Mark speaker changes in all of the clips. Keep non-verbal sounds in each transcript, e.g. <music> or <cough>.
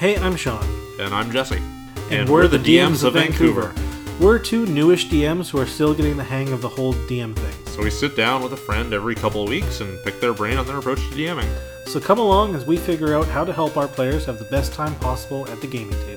Speaker 1: Hey, I'm Sean.
Speaker 2: And I'm Jesse.
Speaker 1: And, we're, the DMs of Vancouver. We're two newish DMs who are still getting the hang of the whole DM thing.
Speaker 2: So we sit down with a friend every couple of weeks and pick their brain on their approach to DMing.
Speaker 1: So come along as we figure out how to help our players have the best time possible at the gaming table.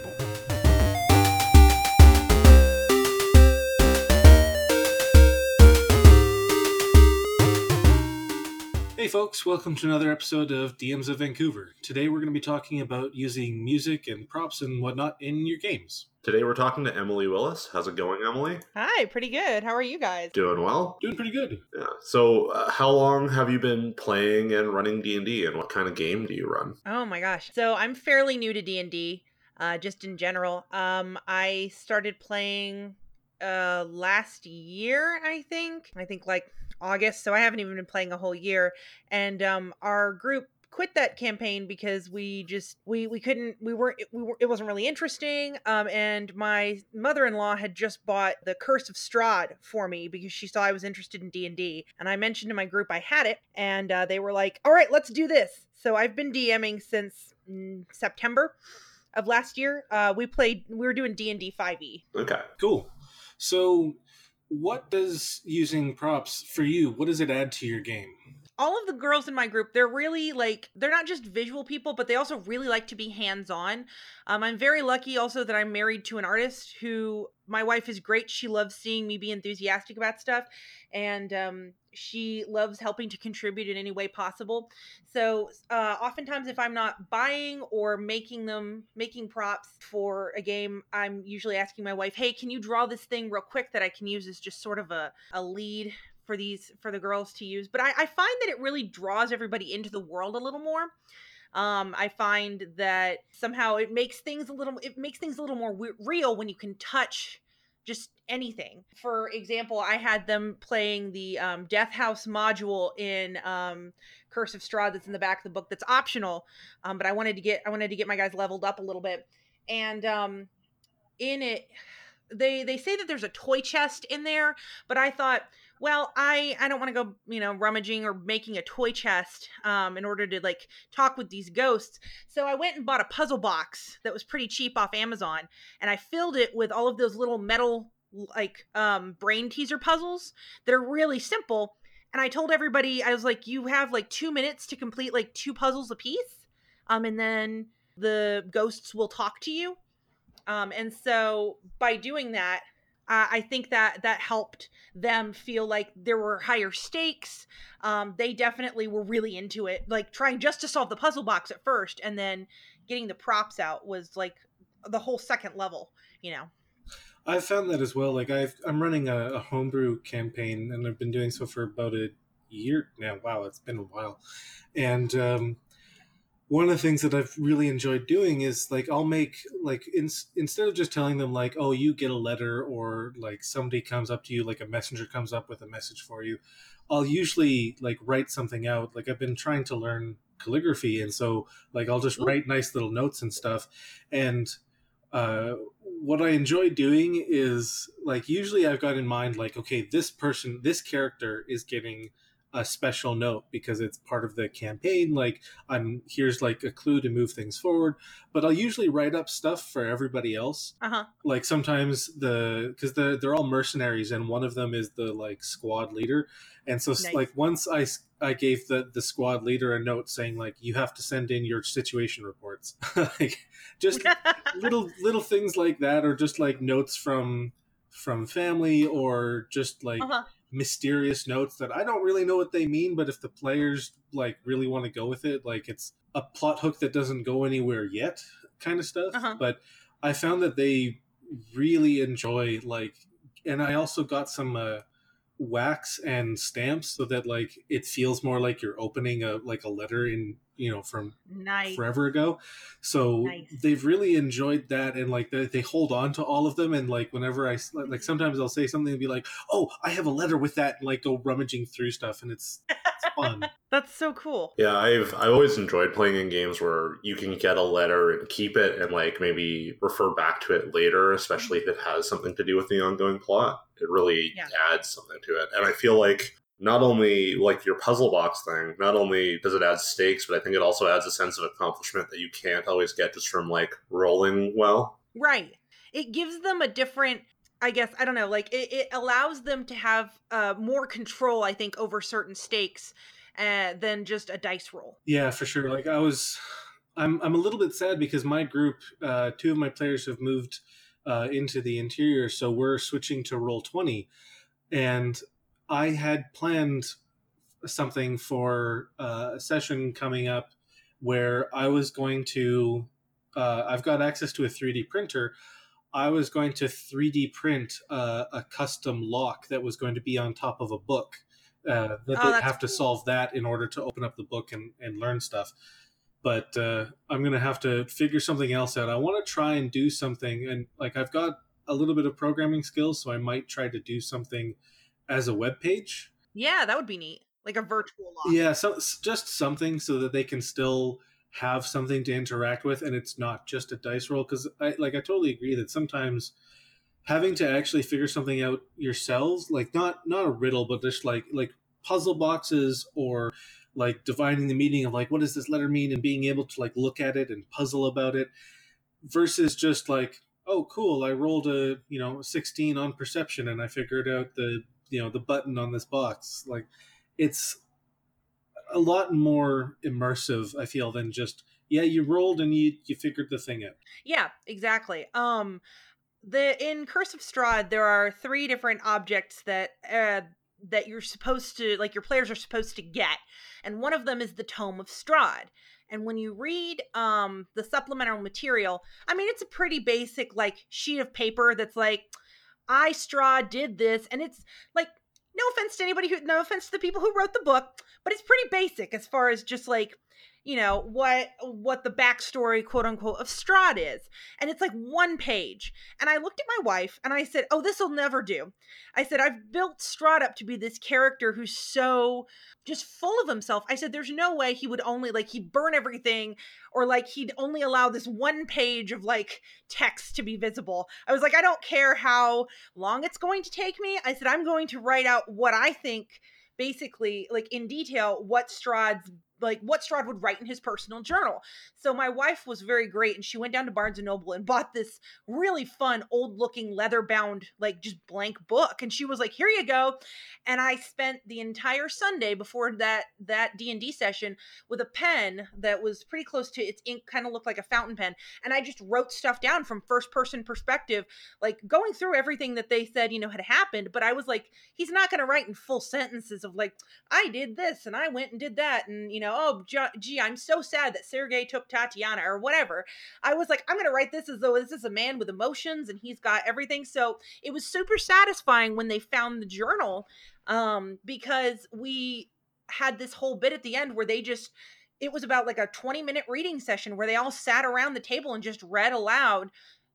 Speaker 1: Folks, welcome to another episode of DMs of Vancouver. Today we're going to be talking about using music and props and whatnot in your games.
Speaker 2: Today we're talking to Emily Willis. How's it going, Emily?
Speaker 3: Hi, pretty good. How are you guys?
Speaker 2: Doing well.
Speaker 1: Doing pretty good.
Speaker 2: Yeah. So, uh, how long have you been playing and running D and D, and what kind of game do you run?
Speaker 3: Oh my gosh. So I'm fairly new to D and D, uh, just in general. Um, I started playing uh last year, I think. I think like August. So I haven't even been playing a whole year. And um, our group quit that campaign because we just we we couldn't we weren't we were it wasn't really interesting um and my mother-in-law had just bought the curse of strahd for me because she saw i was interested in d&d and i mentioned to my group i had it and uh, they were like all right let's do this so i've been dming since mm, september of last year uh we played we were doing d&d 5e
Speaker 2: Okay.
Speaker 1: Cool. So, what does using props for you? What does it add to your game?
Speaker 3: All of the girls in my group they're really like they're not just visual people but they also really like to be hands on um, i'm very lucky also that i'm married to an artist who my wife is great she loves seeing me be enthusiastic about stuff and um, she loves helping to contribute in any way possible. So uh, oftentimes if i'm not buying or making them making props for a game i'm usually asking my wife hey can you draw this thing real quick that i can use as just sort of a, a lead for these for the girls to use but I, I find that it really draws everybody into the world a little more. Um i find that somehow it makes things a little it makes things a little more w- real when you can touch just anything. For example i had them playing the um, death house module in um, curse of strahd that's in the back of the book that's optional um, but i wanted to get i wanted to get my guys leveled up a little bit. And um in it they they say that there's a toy chest in there but i thought well i i don't want to go you know rummaging or making a toy chest um in order to like talk with these ghosts. So i went and bought a puzzle box that was pretty cheap off amazon and i filled it with all of those little metal like um brain teaser puzzles that are really simple and i told everybody i was like you have like two minutes to complete like two puzzles a piece um and then the ghosts will talk to you. Um, and so by doing that, uh, I think that that helped them feel like there were higher stakes. Um, they definitely were really into it, like trying just to solve the puzzle box at first, and then getting the props out was like the whole second level. You know.
Speaker 1: I've found that as well. Like I've, I'm running a, a homebrew campaign, and I've been doing so for about a year now. Wow, it's been a while. And um, one of the things that I've really enjoyed doing is like I'll make like in, instead of just telling them like, oh, you get a letter, or like somebody comes up to you, like a messenger comes up with a message for you. I'll usually like write something out. Like I've been trying to learn calligraphy, and so like I'll just write nice little notes and stuff, and uh, what I enjoy doing is like usually I've got in mind like okay this person this character is getting a special note because it's part of the campaign like I'm here's like a clue to move things forward but I'll usually write up stuff for everybody else
Speaker 3: Uh huh.
Speaker 1: like sometimes the because they're, they're all mercenaries and one of them is the like squad leader and so
Speaker 3: Nice.
Speaker 1: like once I I gave the the squad leader a note saying like you have to send in your situation reports <laughs> like just <laughs> little little things like that or just like notes from from family or just like
Speaker 3: uh-huh.
Speaker 1: Mysterious notes that I don't really know what they mean but if the players like really want to go with it like it's a plot hook that doesn't go anywhere yet kind of stuff
Speaker 3: Uh-huh.
Speaker 1: but I found that they really enjoy like and I also got some uh wax and stamps so that like it feels more like you're opening a like a letter in you know from
Speaker 3: Nice.
Speaker 1: forever ago. So
Speaker 3: Nice.
Speaker 1: they've really enjoyed that, and like they, they hold on to all of them. And like whenever i like, mm-hmm. sometimes I'll say something and be like, "Oh, I have a letter with that," and like go rummaging through stuff, and it's, <laughs> it's fun. <laughs>
Speaker 3: That's so cool.
Speaker 2: Yeah, I've I've always enjoyed playing in games where you can get a letter and keep it and like maybe refer back to it later, especially if it has something to do with the ongoing plot. It really
Speaker 3: Yeah.
Speaker 2: adds something to it. And I feel like not only like your puzzle box thing, not only does it add stakes, but I think it also adds a sense of accomplishment that you can't always get just from like rolling well.
Speaker 3: Right. It gives them a different I guess I don't know, like it, it allows them to have uh, more control, I think, over certain stakes uh, than just a dice roll.
Speaker 1: Yeah, for sure. Like I was, I'm I'm a little bit sad because my group, uh, two of my players have moved uh, into the interior, so we're switching to roll twenty, and I had planned something for uh, a session coming up where I was going to. Uh, I've got access to a 3D printer. I was going to 3D print uh, a custom lock that was going to be on top of a book. Uh, that
Speaker 3: Oh,
Speaker 1: they
Speaker 3: that's
Speaker 1: have to
Speaker 3: cool.
Speaker 1: solve that in order to open up the book and, and learn stuff. But uh, I'm going to have to figure something else out. I want to try and do something. And like, I've got a little bit of programming skills, so I might try to do something as a web page.
Speaker 3: Yeah, that would be neat. Like a virtual lock.
Speaker 1: Yeah, so just something so that they can still have something to interact with, and it's not just a dice roll. Because I like I totally agree that sometimes having to actually figure something out yourselves, like not not a riddle, but just like like puzzle boxes or like dividing the meaning of like what does this letter mean and being able to like look at it and puzzle about it versus just like oh cool i rolled a you know 16 on perception and i figured out the you know the button on this box like it's a lot more immersive i feel than just yeah you rolled and you you figured the thing out
Speaker 3: Yeah, exactly. Um the in Curse of Strahd there are three different objects that uh that you're supposed to like your players are supposed to get. And one of them is the Tome of Strahd. And when you read um the supplemental material, I mean it's a pretty basic like sheet of paper that's like I Strahd did this and it's like no offense to anybody who no offense to the people who wrote the book, but it's pretty basic as far as just like you know what what the backstory quote unquote of Strahd is. And it's like one page. And i looked at my wife and i said oh this will never do. I said i've built Strahd up to be this character who's so just full of himself. I said there's no way he would only like he'd burn everything or like he'd only allow this one page of like text to be visible. I was like i don't care how long it's going to take me. I said i'm going to write out what i think basically like in detail what Strahd's like what Strahd would write in his personal journal. So my wife was very great and she went down to Barnes and Noble and bought this really fun old looking leather bound like just blank book. And she was like here you go. And I spent the entire Sunday before that that D&D session with a pen that was pretty close to its ink kind of looked like a fountain pen. And I just wrote stuff down from first person perspective like going through everything that they said you know had happened. But I was like he's not going to write in full sentences of like I did this and I went and did that and you know oh gee I'm so sad that Sergey took Tatiana or whatever. I was like I'm going to write this as though this is a man with emotions and he's got everything. So it was super satisfying when they found the journal um because we had this whole bit at the end where they just it was about like a 20 minute reading session where they all sat around the table and just read aloud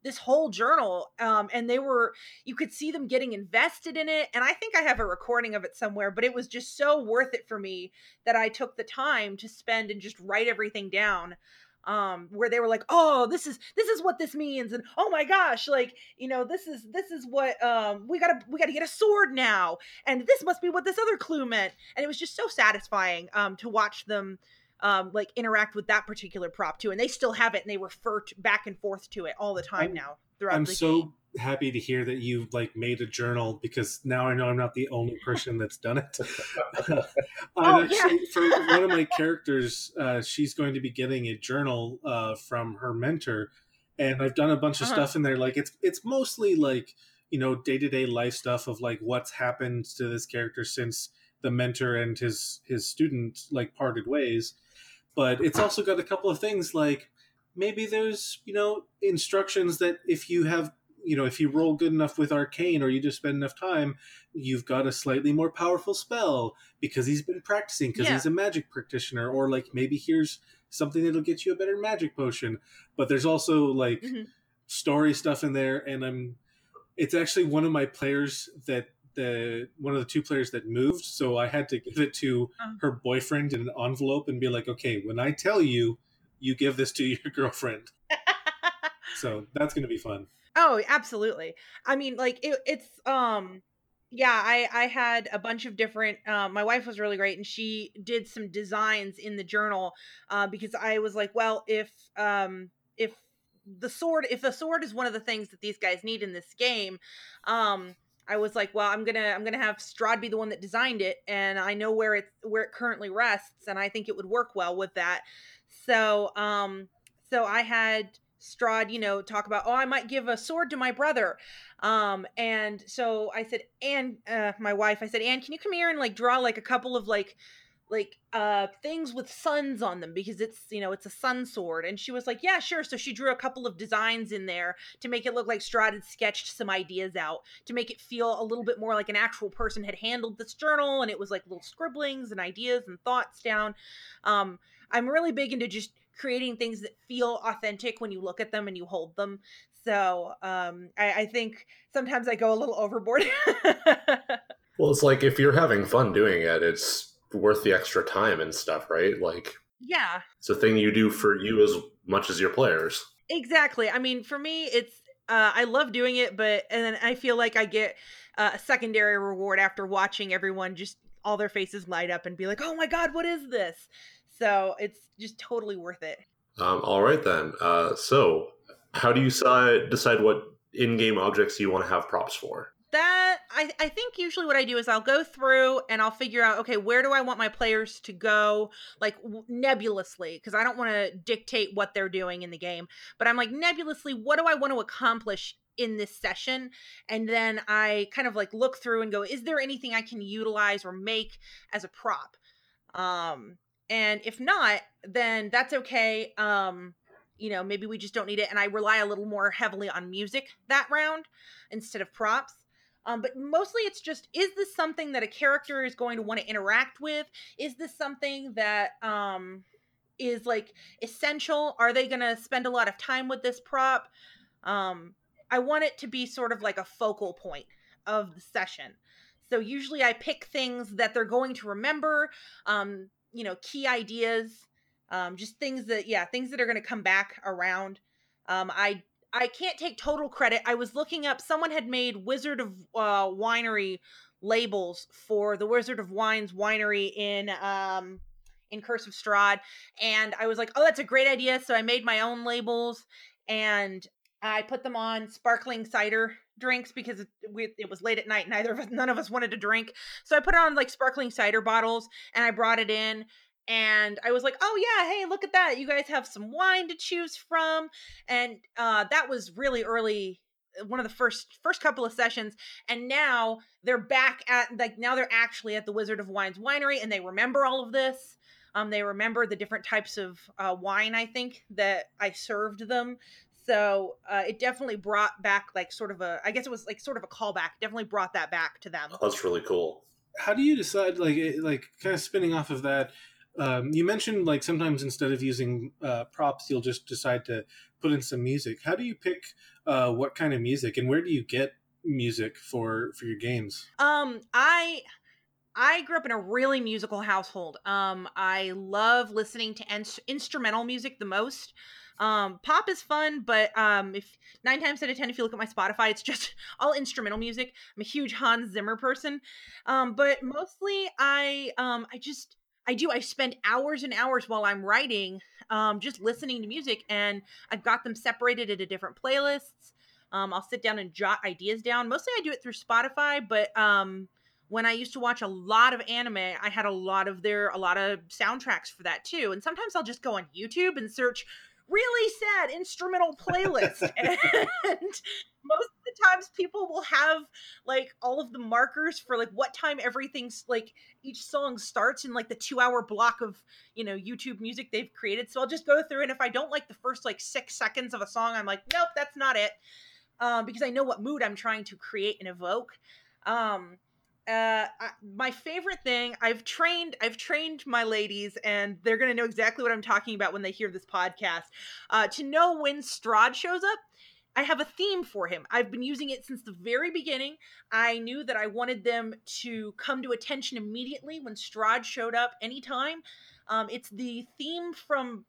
Speaker 3: this whole journal um and they were you could see them getting invested in it and i think i have a recording of it somewhere but it was just so worth it for me that i took the time to spend and just write everything down um where they were like oh this is this is what this means and oh my gosh like you know this is this is what um we gotta we gotta get a sword now and this must be what this other clue meant and it was just so satisfying um to watch them um like interact with that particular prop too and they still have it and they refer to, back and forth to it all the time
Speaker 1: I'm-
Speaker 3: now throughout
Speaker 1: i'm
Speaker 3: the
Speaker 1: so happy to hear that you've like made a journal because now i know i'm not the only person that's done it <laughs>
Speaker 3: Oh,
Speaker 1: I'm
Speaker 3: yeah.
Speaker 1: for one of my <laughs> characters uh, she's going to be getting a journal uh, from her mentor and i've done a bunch of
Speaker 3: Uh-huh.
Speaker 1: stuff in there like it's it's mostly like you know day-to-day life stuff of like what's happened to this character since the mentor and his his student like parted ways but it's also got a couple of things like maybe there's you know instructions that if you have you know if you roll good enough with arcane or you just spend enough time you've got a slightly more powerful spell because he's been practicing because
Speaker 3: Yeah.
Speaker 1: he's a magic practitioner or like maybe here's something that'll get you a better magic potion but there's also like
Speaker 3: Mhm.
Speaker 1: story stuff in there and i'm it's actually one of my players that the one of the two players that moved so i had to give it to
Speaker 3: Oh.
Speaker 1: her boyfriend in an envelope and be like okay when i tell you you give this to <laughs> your girlfriend <laughs> so that's going to be fun
Speaker 3: Oh, absolutely. I mean, like it, it's um yeah i i had a bunch of different uh, my wife was really great and she did some designs in the journal uh, because i was like well if um if the sword if the sword is one of the things that these guys need in this game um i was like well i'm gonna i'm gonna have strahd be the one that designed it and i know where it where it currently rests and i think it would work well with that so um so i had Strahd, you know, talk about, oh, I might give a sword to my brother. Um, and so I said, Anne, uh, my wife, I said, Anne, can you come here and like draw like a couple of like like uh things with suns on them because it's you know it's a sun sword and she was like yeah sure so she drew a couple of designs in there to make it look like Strahd had sketched some ideas out to make it feel a little bit more like an actual person had handled this journal and it was like little scribblings and ideas and thoughts down um i'm really big into just creating things that feel authentic when you look at them and you hold them. So um, I, I think sometimes I go a little overboard. <laughs>
Speaker 2: well, it's like if you're having fun doing it, it's worth the extra time and stuff, right? Like,
Speaker 3: yeah,
Speaker 2: it's a thing you do for you as much as your players.
Speaker 3: Exactly. I mean, for me, it's uh, I love doing it, but and then I feel like I get uh, a secondary reward after watching everyone just all their faces light up and be like, "Oh my god, what is this?" So it's just totally worth it.
Speaker 2: Um, all right then. Uh, so how do you decide decide what in-game objects you want to have props for?
Speaker 3: That I, I think usually what I do is I'll go through and I'll figure out okay where do I want my players to go like nebulously because I don't want to dictate what they're doing in the game. But I'm like nebulously what do I want to accomplish in this session? And then I kind of like look through and go is there anything I can utilize or make as a prop? Um and if not then that's okay um you know maybe we just don't need it and i rely a little more heavily on music that round instead of props um, but mostly it's just is this something that a character is going to want to interact with? Is this something that um, is like essential? Are they going to spend a lot of time with this prop? Um, i want it to be sort of like a focal point of the session. So usually i pick things that they're going to remember um, you know key ideas um, just things that yeah things that are going to come back around. Um, i i can't take total credit i was looking up someone had made wizard of uh, winery labels for the wizard of wines winery in um in curse of strahd and i was like oh that's a great idea so i made my own labels and i put them on sparkling cider drinks because it, we, it was late at night neither of us none of us wanted to drink so i put it on like sparkling cider bottles and i brought it in and I was like, "Oh yeah, hey, look at that! You guys have some wine to choose from." And uh, that was really early, uh, one of the first first couple of sessions. And now they're back at like now they're actually at the Wizard of Wines winery, and they remember all of this. Um, they remember the different types of uh, wine I think that I served them. So uh, it definitely brought back like sort of a, I guess it was like sort of a callback. Definitely brought that back to them.
Speaker 2: Oh, that's really cool.
Speaker 1: How do you decide, like, like kind of spinning off of that? Um, you mentioned like sometimes instead of using uh, props, you'll just decide to put in some music. How do you pick uh, what kind of music, and where do you get music for for your games?
Speaker 3: Um, I I grew up in a really musical household. Um, I love listening to in- instrumental music the most. Um, pop is fun, but um, if nine times out of ten, if you look at my Spotify, it's just <laughs> all instrumental music. I'm a huge Hans Zimmer person, um, but mostly I um, I just I do. I spend hours and hours while I'm writing, um, just listening to music, and I've got them separated into different playlists. Um, I'll sit down and jot ideas down. Mostly, I do it through Spotify, but um, when I used to watch a lot of anime, I had a lot of their a lot of soundtracks for that too. And sometimes I'll just go on YouTube and search really sad instrumental playlist. <laughs> and most of the times people will have like all of the markers for like what time everything's like each song starts in like the two hour block of, you know, YouTube music they've created. So I'll just go through and if I don't like the first like six seconds of a song, I'm like, nope, that's not it. Um, because I know what mood I'm trying to create and evoke. Um, uh, I, my favorite thing I've trained I've trained my ladies and they're gonna know exactly what I'm talking about when they hear this podcast. Uh, to know when Strahd shows up, I have a theme for him. I've been using it since the very beginning. I knew that I wanted them to come to attention immediately when Strahd showed up anytime. Um, it's the theme from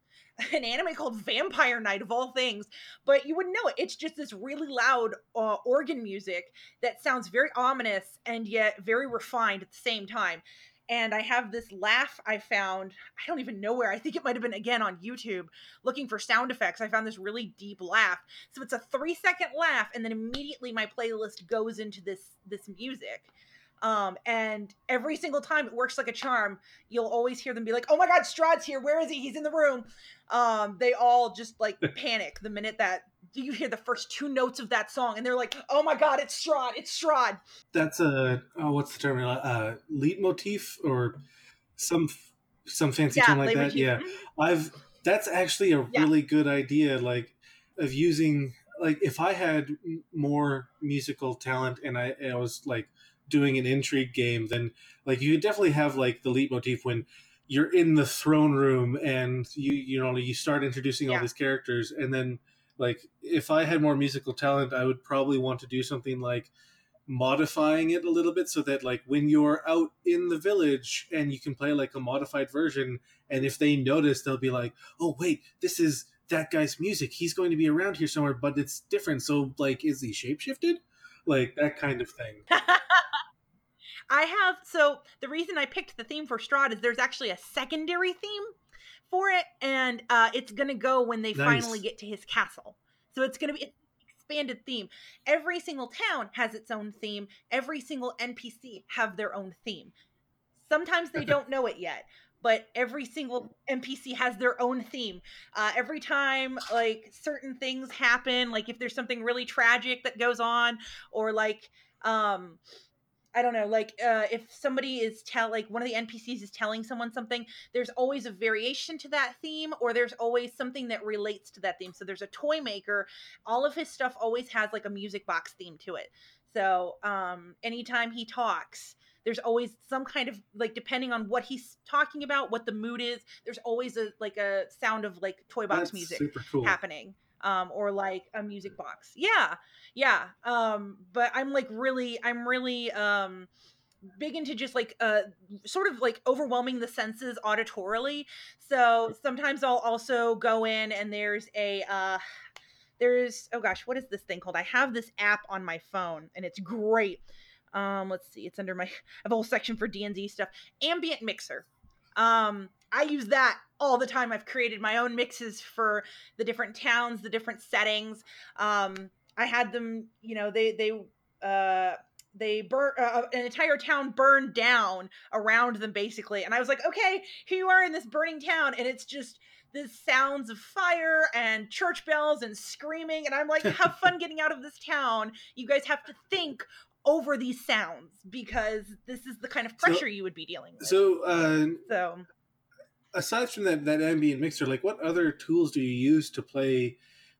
Speaker 3: <laughs> an anime called Vampire Knight of all things, but you wouldn't know it. It's just this really loud uh, organ music that sounds very ominous and yet very refined at the same time. And I have this laugh I found, I don't even know where. I think it might have been again on YouTube looking for sound effects. I found this really deep laugh. So it's a 3 second laugh and then immediately my playlist goes into this this music um, and every single time it works like a charm. You'll always hear them be like, "Oh my God, Strahd's here! Where is he? He's in the room!" Um, they all just like <laughs> panic the minute that you hear the first two notes of that song, and they're like, "Oh my God, it's Strahd! It's Strahd!"
Speaker 1: That's a oh, what's the term? Uh, leitmotif or some some fancy
Speaker 3: Yeah,
Speaker 1: term like that.
Speaker 3: leitmotif.
Speaker 1: Yeah,
Speaker 3: Mhm.
Speaker 1: I've that's actually a
Speaker 3: Yeah.
Speaker 1: really good idea. Like of using like if I had more musical talent and I, I was like doing an intrigue game, then like you could definitely have like the leitmotif when you're in the throne room and you you know you start introducing all these characters and then like if I had more musical talent, I would probably want to do something like modifying it a little bit so that like when you're out in the village and you can play like a modified version and if they notice they'll be like oh wait this is that guy's music. He's going to be around here somewhere but it's different. So like is he shapeshifted? Like that kind of thing <laughs>
Speaker 3: I have so the reason I picked the theme for Strahd is there's actually a secondary theme for it, and uh, it's gonna go when they
Speaker 1: Nice.
Speaker 3: finally get to his castle. So it's gonna be an expanded theme. Every single town has its own theme. Every single NPC have their own theme. Sometimes they <laughs> don't know it yet, but every single NPC has their own theme. Uh, every time like certain things happen, like if there's something really tragic that goes on, or like um I don't know, like uh, if somebody is tell like one of the NPCs is telling someone something, there's always a variation to that theme, or there's always something that relates to that theme. So there's a toy maker, all of his stuff always has like a music box theme to it. So um, anytime he talks, there's always some kind of like depending on what he's talking about, what the mood is. There's always a like a sound of like toy box
Speaker 1: that's
Speaker 3: music
Speaker 1: cool
Speaker 3: happening um or like a music box. Yeah yeah um but i'm like really i'm really um big into just like uh sort of like overwhelming the senses auditorily. So sometimes i'll also go in and there's a uh there's oh gosh what is this thing called? I have this app on my phone and it's great. Um let's see it's under my <laughs> i have a whole section for d&d stuff. Ambient mixer. Um i use that all the time i've created my own mixes for the different towns the different settings. Um i had them you know they they uh they burn uh, an entire town burned down around them basically. And i was like okay here you are in this burning town and it's just the sounds of fire and church bells and screaming. And i'm like have <laughs> fun getting out of this town. You guys have to think over these sounds because this is the kind of
Speaker 1: So-
Speaker 3: pressure you would be dealing with.
Speaker 1: so uh
Speaker 3: so
Speaker 1: aside from that that ambient mixer like what other tools do you use to play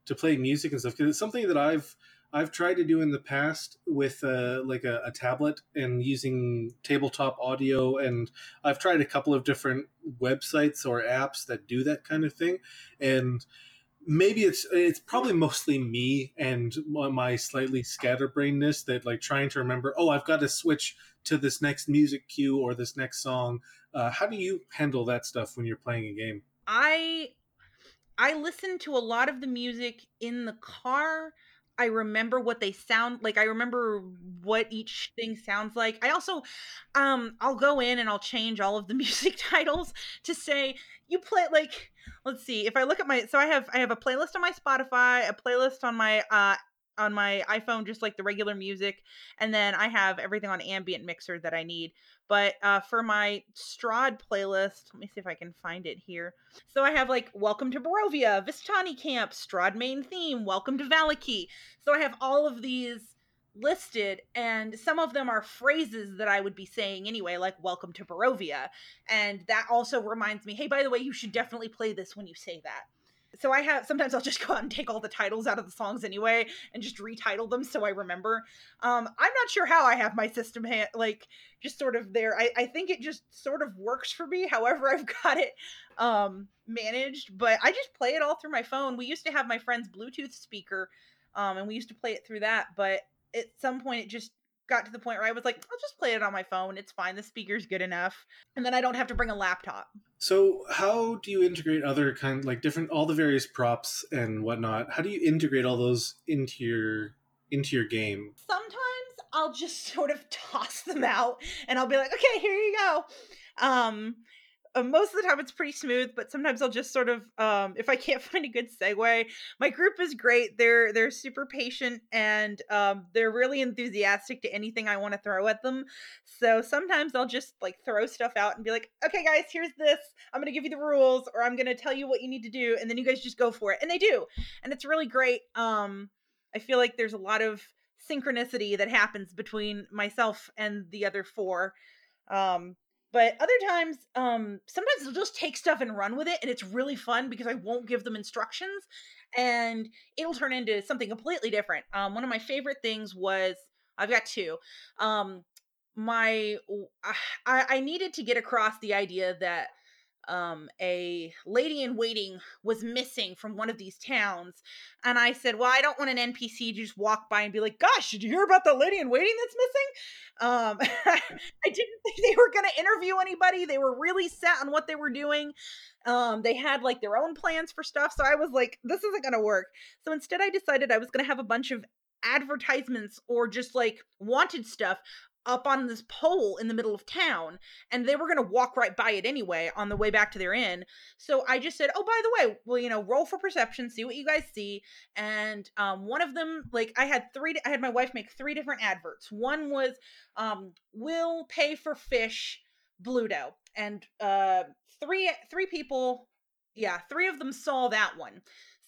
Speaker 1: to play music and stuff? Because it's something that i've i've tried to do in the past with uh, like a, a tablet and using tabletop audio and i've tried a couple of different websites or apps that do that kind of thing. And maybe it's it's probably mostly me and my slightly scatterbrainedness that like trying to remember oh i've got to switch to this next music cue or this next song uh, how do you handle that stuff when you're playing a game?
Speaker 3: I I listen to a lot of the music in the car. I remember what they sound like. I remember what each thing sounds like. I also um I'll go in and I'll change all of the <laughs> music titles to say you play like let's see. If I look at my so I have I have a playlist on my Spotify, a playlist on my uh on my iPhone just like the regular music and then I have everything on ambient mixer that I need. But uh, for my Strahd playlist, let me see if I can find it here. So I have like Welcome to Barovia, Vistani Camp, Strahd main theme, Welcome to Vallaki. So I have all of these listed, and some of them are phrases that I would be saying anyway, like Welcome to Barovia. And that also reminds me, hey, by the way, you should definitely play this when you say that. So I have sometimes I'll just go out and take all the titles out of the songs anyway and just retitle them so I remember. Um, I'm not sure how I have my system ha- like just sort of there. I, I think it just sort of works for me, however I've <laughs> got it um managed. But I just play it all through my phone. We used to have my friend's Bluetooth speaker, um, and we used to play it through that, but at some point it just got to the point where I was like, I'll just play it on my phone. It's fine. The speaker's good enough. And then I don't have to bring a laptop.
Speaker 1: So, how do you integrate other kind like different all the various props and whatnot? How do you integrate all those into your into your game?
Speaker 3: Sometimes I'll just <laughs> sort of toss them out and I'll be like, "Okay, here you go." Um uh, most of the time it's pretty smooth but sometimes i'll just sort of um, if i can't <laughs> find a good segue my group is great. They're they're super patient and um, they're really enthusiastic to anything i want to throw at them. So sometimes i'll just like throw stuff out and be like okay guys here's this. I'm gonna give you the rules or i'm gonna tell you what you need to do and then you guys just go for it and they do and it's really great. Um, i feel like there's a lot of synchronicity that happens between myself and the other four. Um, but other times um sometimes they'll just take stuff and run with it and it's really fun because i won't give them instructions and it'll turn into something completely different um one of my favorite things was i've got two um my i i needed to get across the idea that um, a lady in waiting was missing from one of these towns. And I said, Well, I don't want an NPC to just walk by and be like, Gosh, did you hear about the lady in waiting that's missing? Um, <laughs> I didn't think <laughs> they were going to interview anybody. They were really set on what they were doing. Um, they had like their own plans for stuff. So I was like, This isn't going to work. So instead, I decided I was going to have a bunch of advertisements or just like wanted stuff up on this pole in the middle of town and they were going to walk right by it anyway on the way back to their inn. So i just said oh by the way well you know roll for perception see what you guys see. And um, one of them like i had three i had my wife make three different adverts. One was um, will pay for fish bluto and uh, three three people yeah three of them saw that one.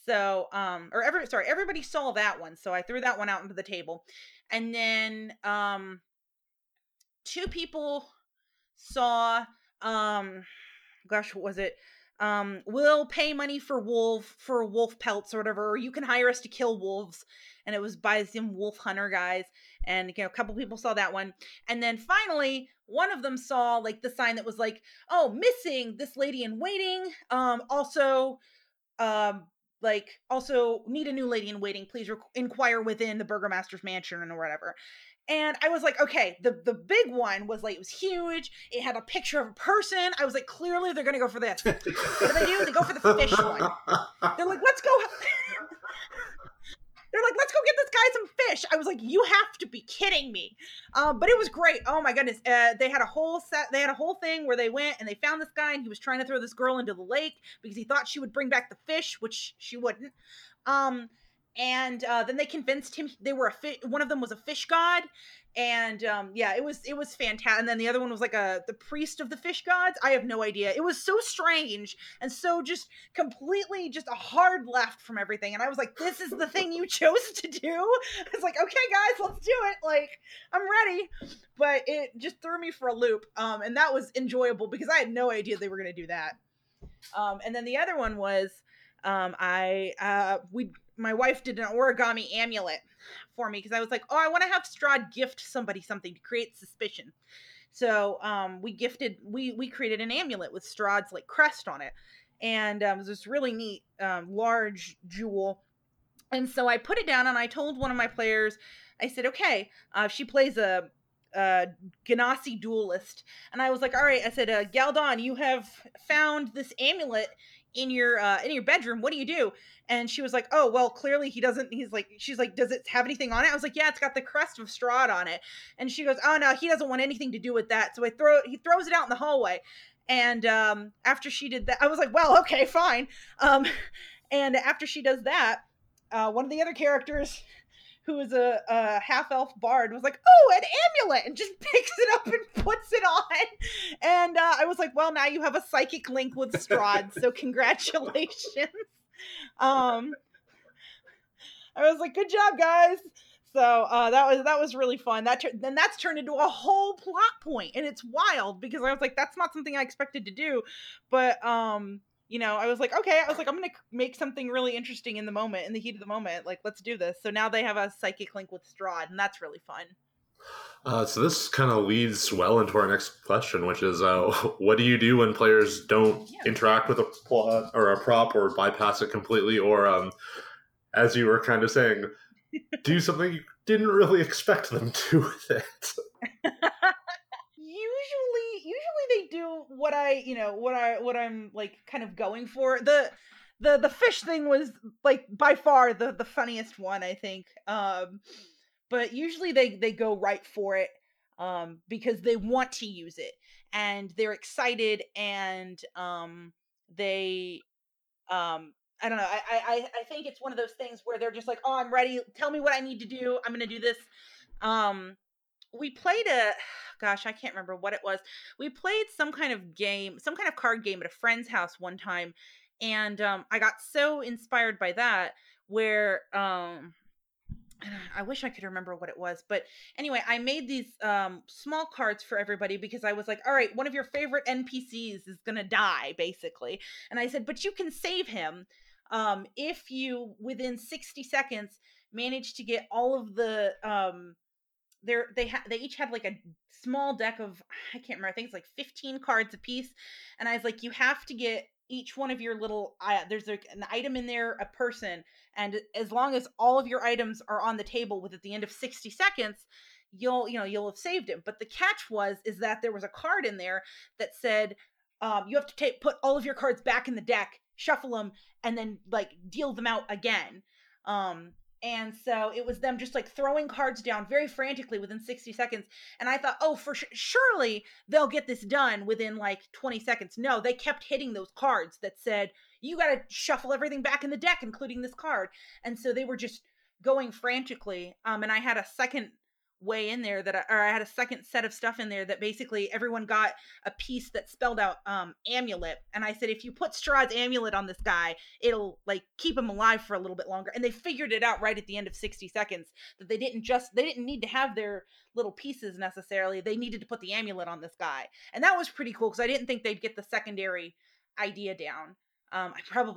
Speaker 3: So um or every sorry everybody saw that one so i threw that one out into the table. And then um two people saw um gosh what was it? Um we'll pay money for wolf for wolf pelts or whatever or you can hire us to kill wolves. And it was by some wolf hunter guys and you know a couple people saw that one. And then finally one of them saw like the sign that was like oh missing this lady in waiting um also um like also need a new lady in waiting please re- inquire within the burgomaster's mansion or whatever and I was like, okay, the the big one was like it was huge. It had a picture of a person. I was like, clearly they're gonna go for this. what do they do? They go for the fish one. They're like, let's go. <laughs> They're like, let's go get this guy some fish. I was like, you have to be kidding me. Um, but it was great. Oh my goodness. Uh, they had a whole set. They had a whole thing where they went and they found this guy and he was trying to throw this girl into the lake because he thought she would bring back the fish, which she wouldn't. Um, and uh, then they convinced him they were a fi- one of them was a fish god and um, yeah it was it was fantastic and then the other one was like a the priest of the fish gods? I have no idea. It was so strange and so just completely just a hard left from everything and i was like this is the thing you <laughs> chose to do? It's like okay guys let's do it. Like i'm ready. But it just threw me for a loop um, and that was enjoyable because i had no idea they were going to do that. Um, and then the other one was um, I uh, we my wife did an origami amulet for me because I was like, oh, I want to have Strahd gift somebody something to create suspicion. So um, we gifted, we we created an amulet with Strahd's like crest on it, and um, it was this really neat um, large jewel. And so I put it down, and I told one of my players, I said, okay, uh, she plays a uh, Genasi duelist, and I was like, all right, I said, uh, Galdon, you have found this amulet in your uh, in your bedroom. What do you do? And she was like, "Oh, well, clearly he doesn't." He's like, "She's like, does it have anything on it?" I was like, "Yeah, it's got the crest of Strahd on it." And she goes, "Oh no, he doesn't want anything to do with that." So I throw he throws it out in the hallway. And um, after she did that, I was like, "Well, okay, fine." Um, <laughs> and after she does that, uh, one of the other characters who is a, a half elf bard, was like, "Oh, an amulet," and just <laughs> picks it up and puts it on. And uh, I was like, "Well, now you have a psychic link with Strahd, so <laughs> congratulations." um, I was like, "Good job, guys." So uh, that was that was really fun. That then that's turned into a whole plot point, and it's wild because I was like, "That's not something I expected to do," but um you know, I was like, okay, I was like, I'm gonna make something really interesting in the moment, in the heat of the moment. Like, let's do this. So now they have a psychic link with Strahd, and that's really fun.
Speaker 2: Uh, so this kind of leads well into our next question, which is, uh, <laughs> what do you do when players don't yeah. interact with a plot or a prop or bypass it completely, or um, as you were kind of saying, <laughs> do something you didn't really expect them to with it. <laughs>
Speaker 3: what I, you know, what I what I'm like kind of going for. The the the fish thing was like by far the the funniest one, I think. Um but usually they they go right for it um because they want to use it and they're excited and um they um I don't know. I, I I think it's one of those things where they're just like, "Oh, I'm ready. Tell me what I need to do. I'm going to do this." Um, we played a, <sighs> gosh, I can't remember what it was. We played some kind of game, some kind of card game at a friend's house one time, and um, I got so inspired by that where um, I wish I could remember what it was, but anyway, I made these um, small cards for everybody because I was like, all right, one of your favorite NPCs is gonna die, basically, and I said, but you can save him um, if you within 60 seconds manage to get all of the um, they're they ha- they each had like a small deck of I can't remember I think it's like 15 cards a piece and I was like you have to get each one of your little uh, there's a, an item in there a person and as long as all of your items are on the table with at the end of 60 seconds you'll you know you'll have saved him but the catch was is that there was a card in there that said um, you have to take put all of your cards back in the deck shuffle them and then like deal them out again. Um and so it was them just like throwing cards down very frantically within 60 seconds. And i thought oh for surely they'll get this done within like 20 seconds. No they kept hitting those cards that said you got to shuffle everything back in the deck including this card. And so they were just going frantically um and i had a second way in there that I, or I had a second set of stuff in there that basically everyone got a piece that spelled out um amulet and I said if you put Strahd's amulet on this guy it'll like keep him alive for a little bit longer and they figured it out right at the end of 60 seconds that they didn't just they didn't need to have their little pieces necessarily they needed to put the amulet on this guy and that was pretty cool because I didn't think they'd get the secondary idea down. Um, I probably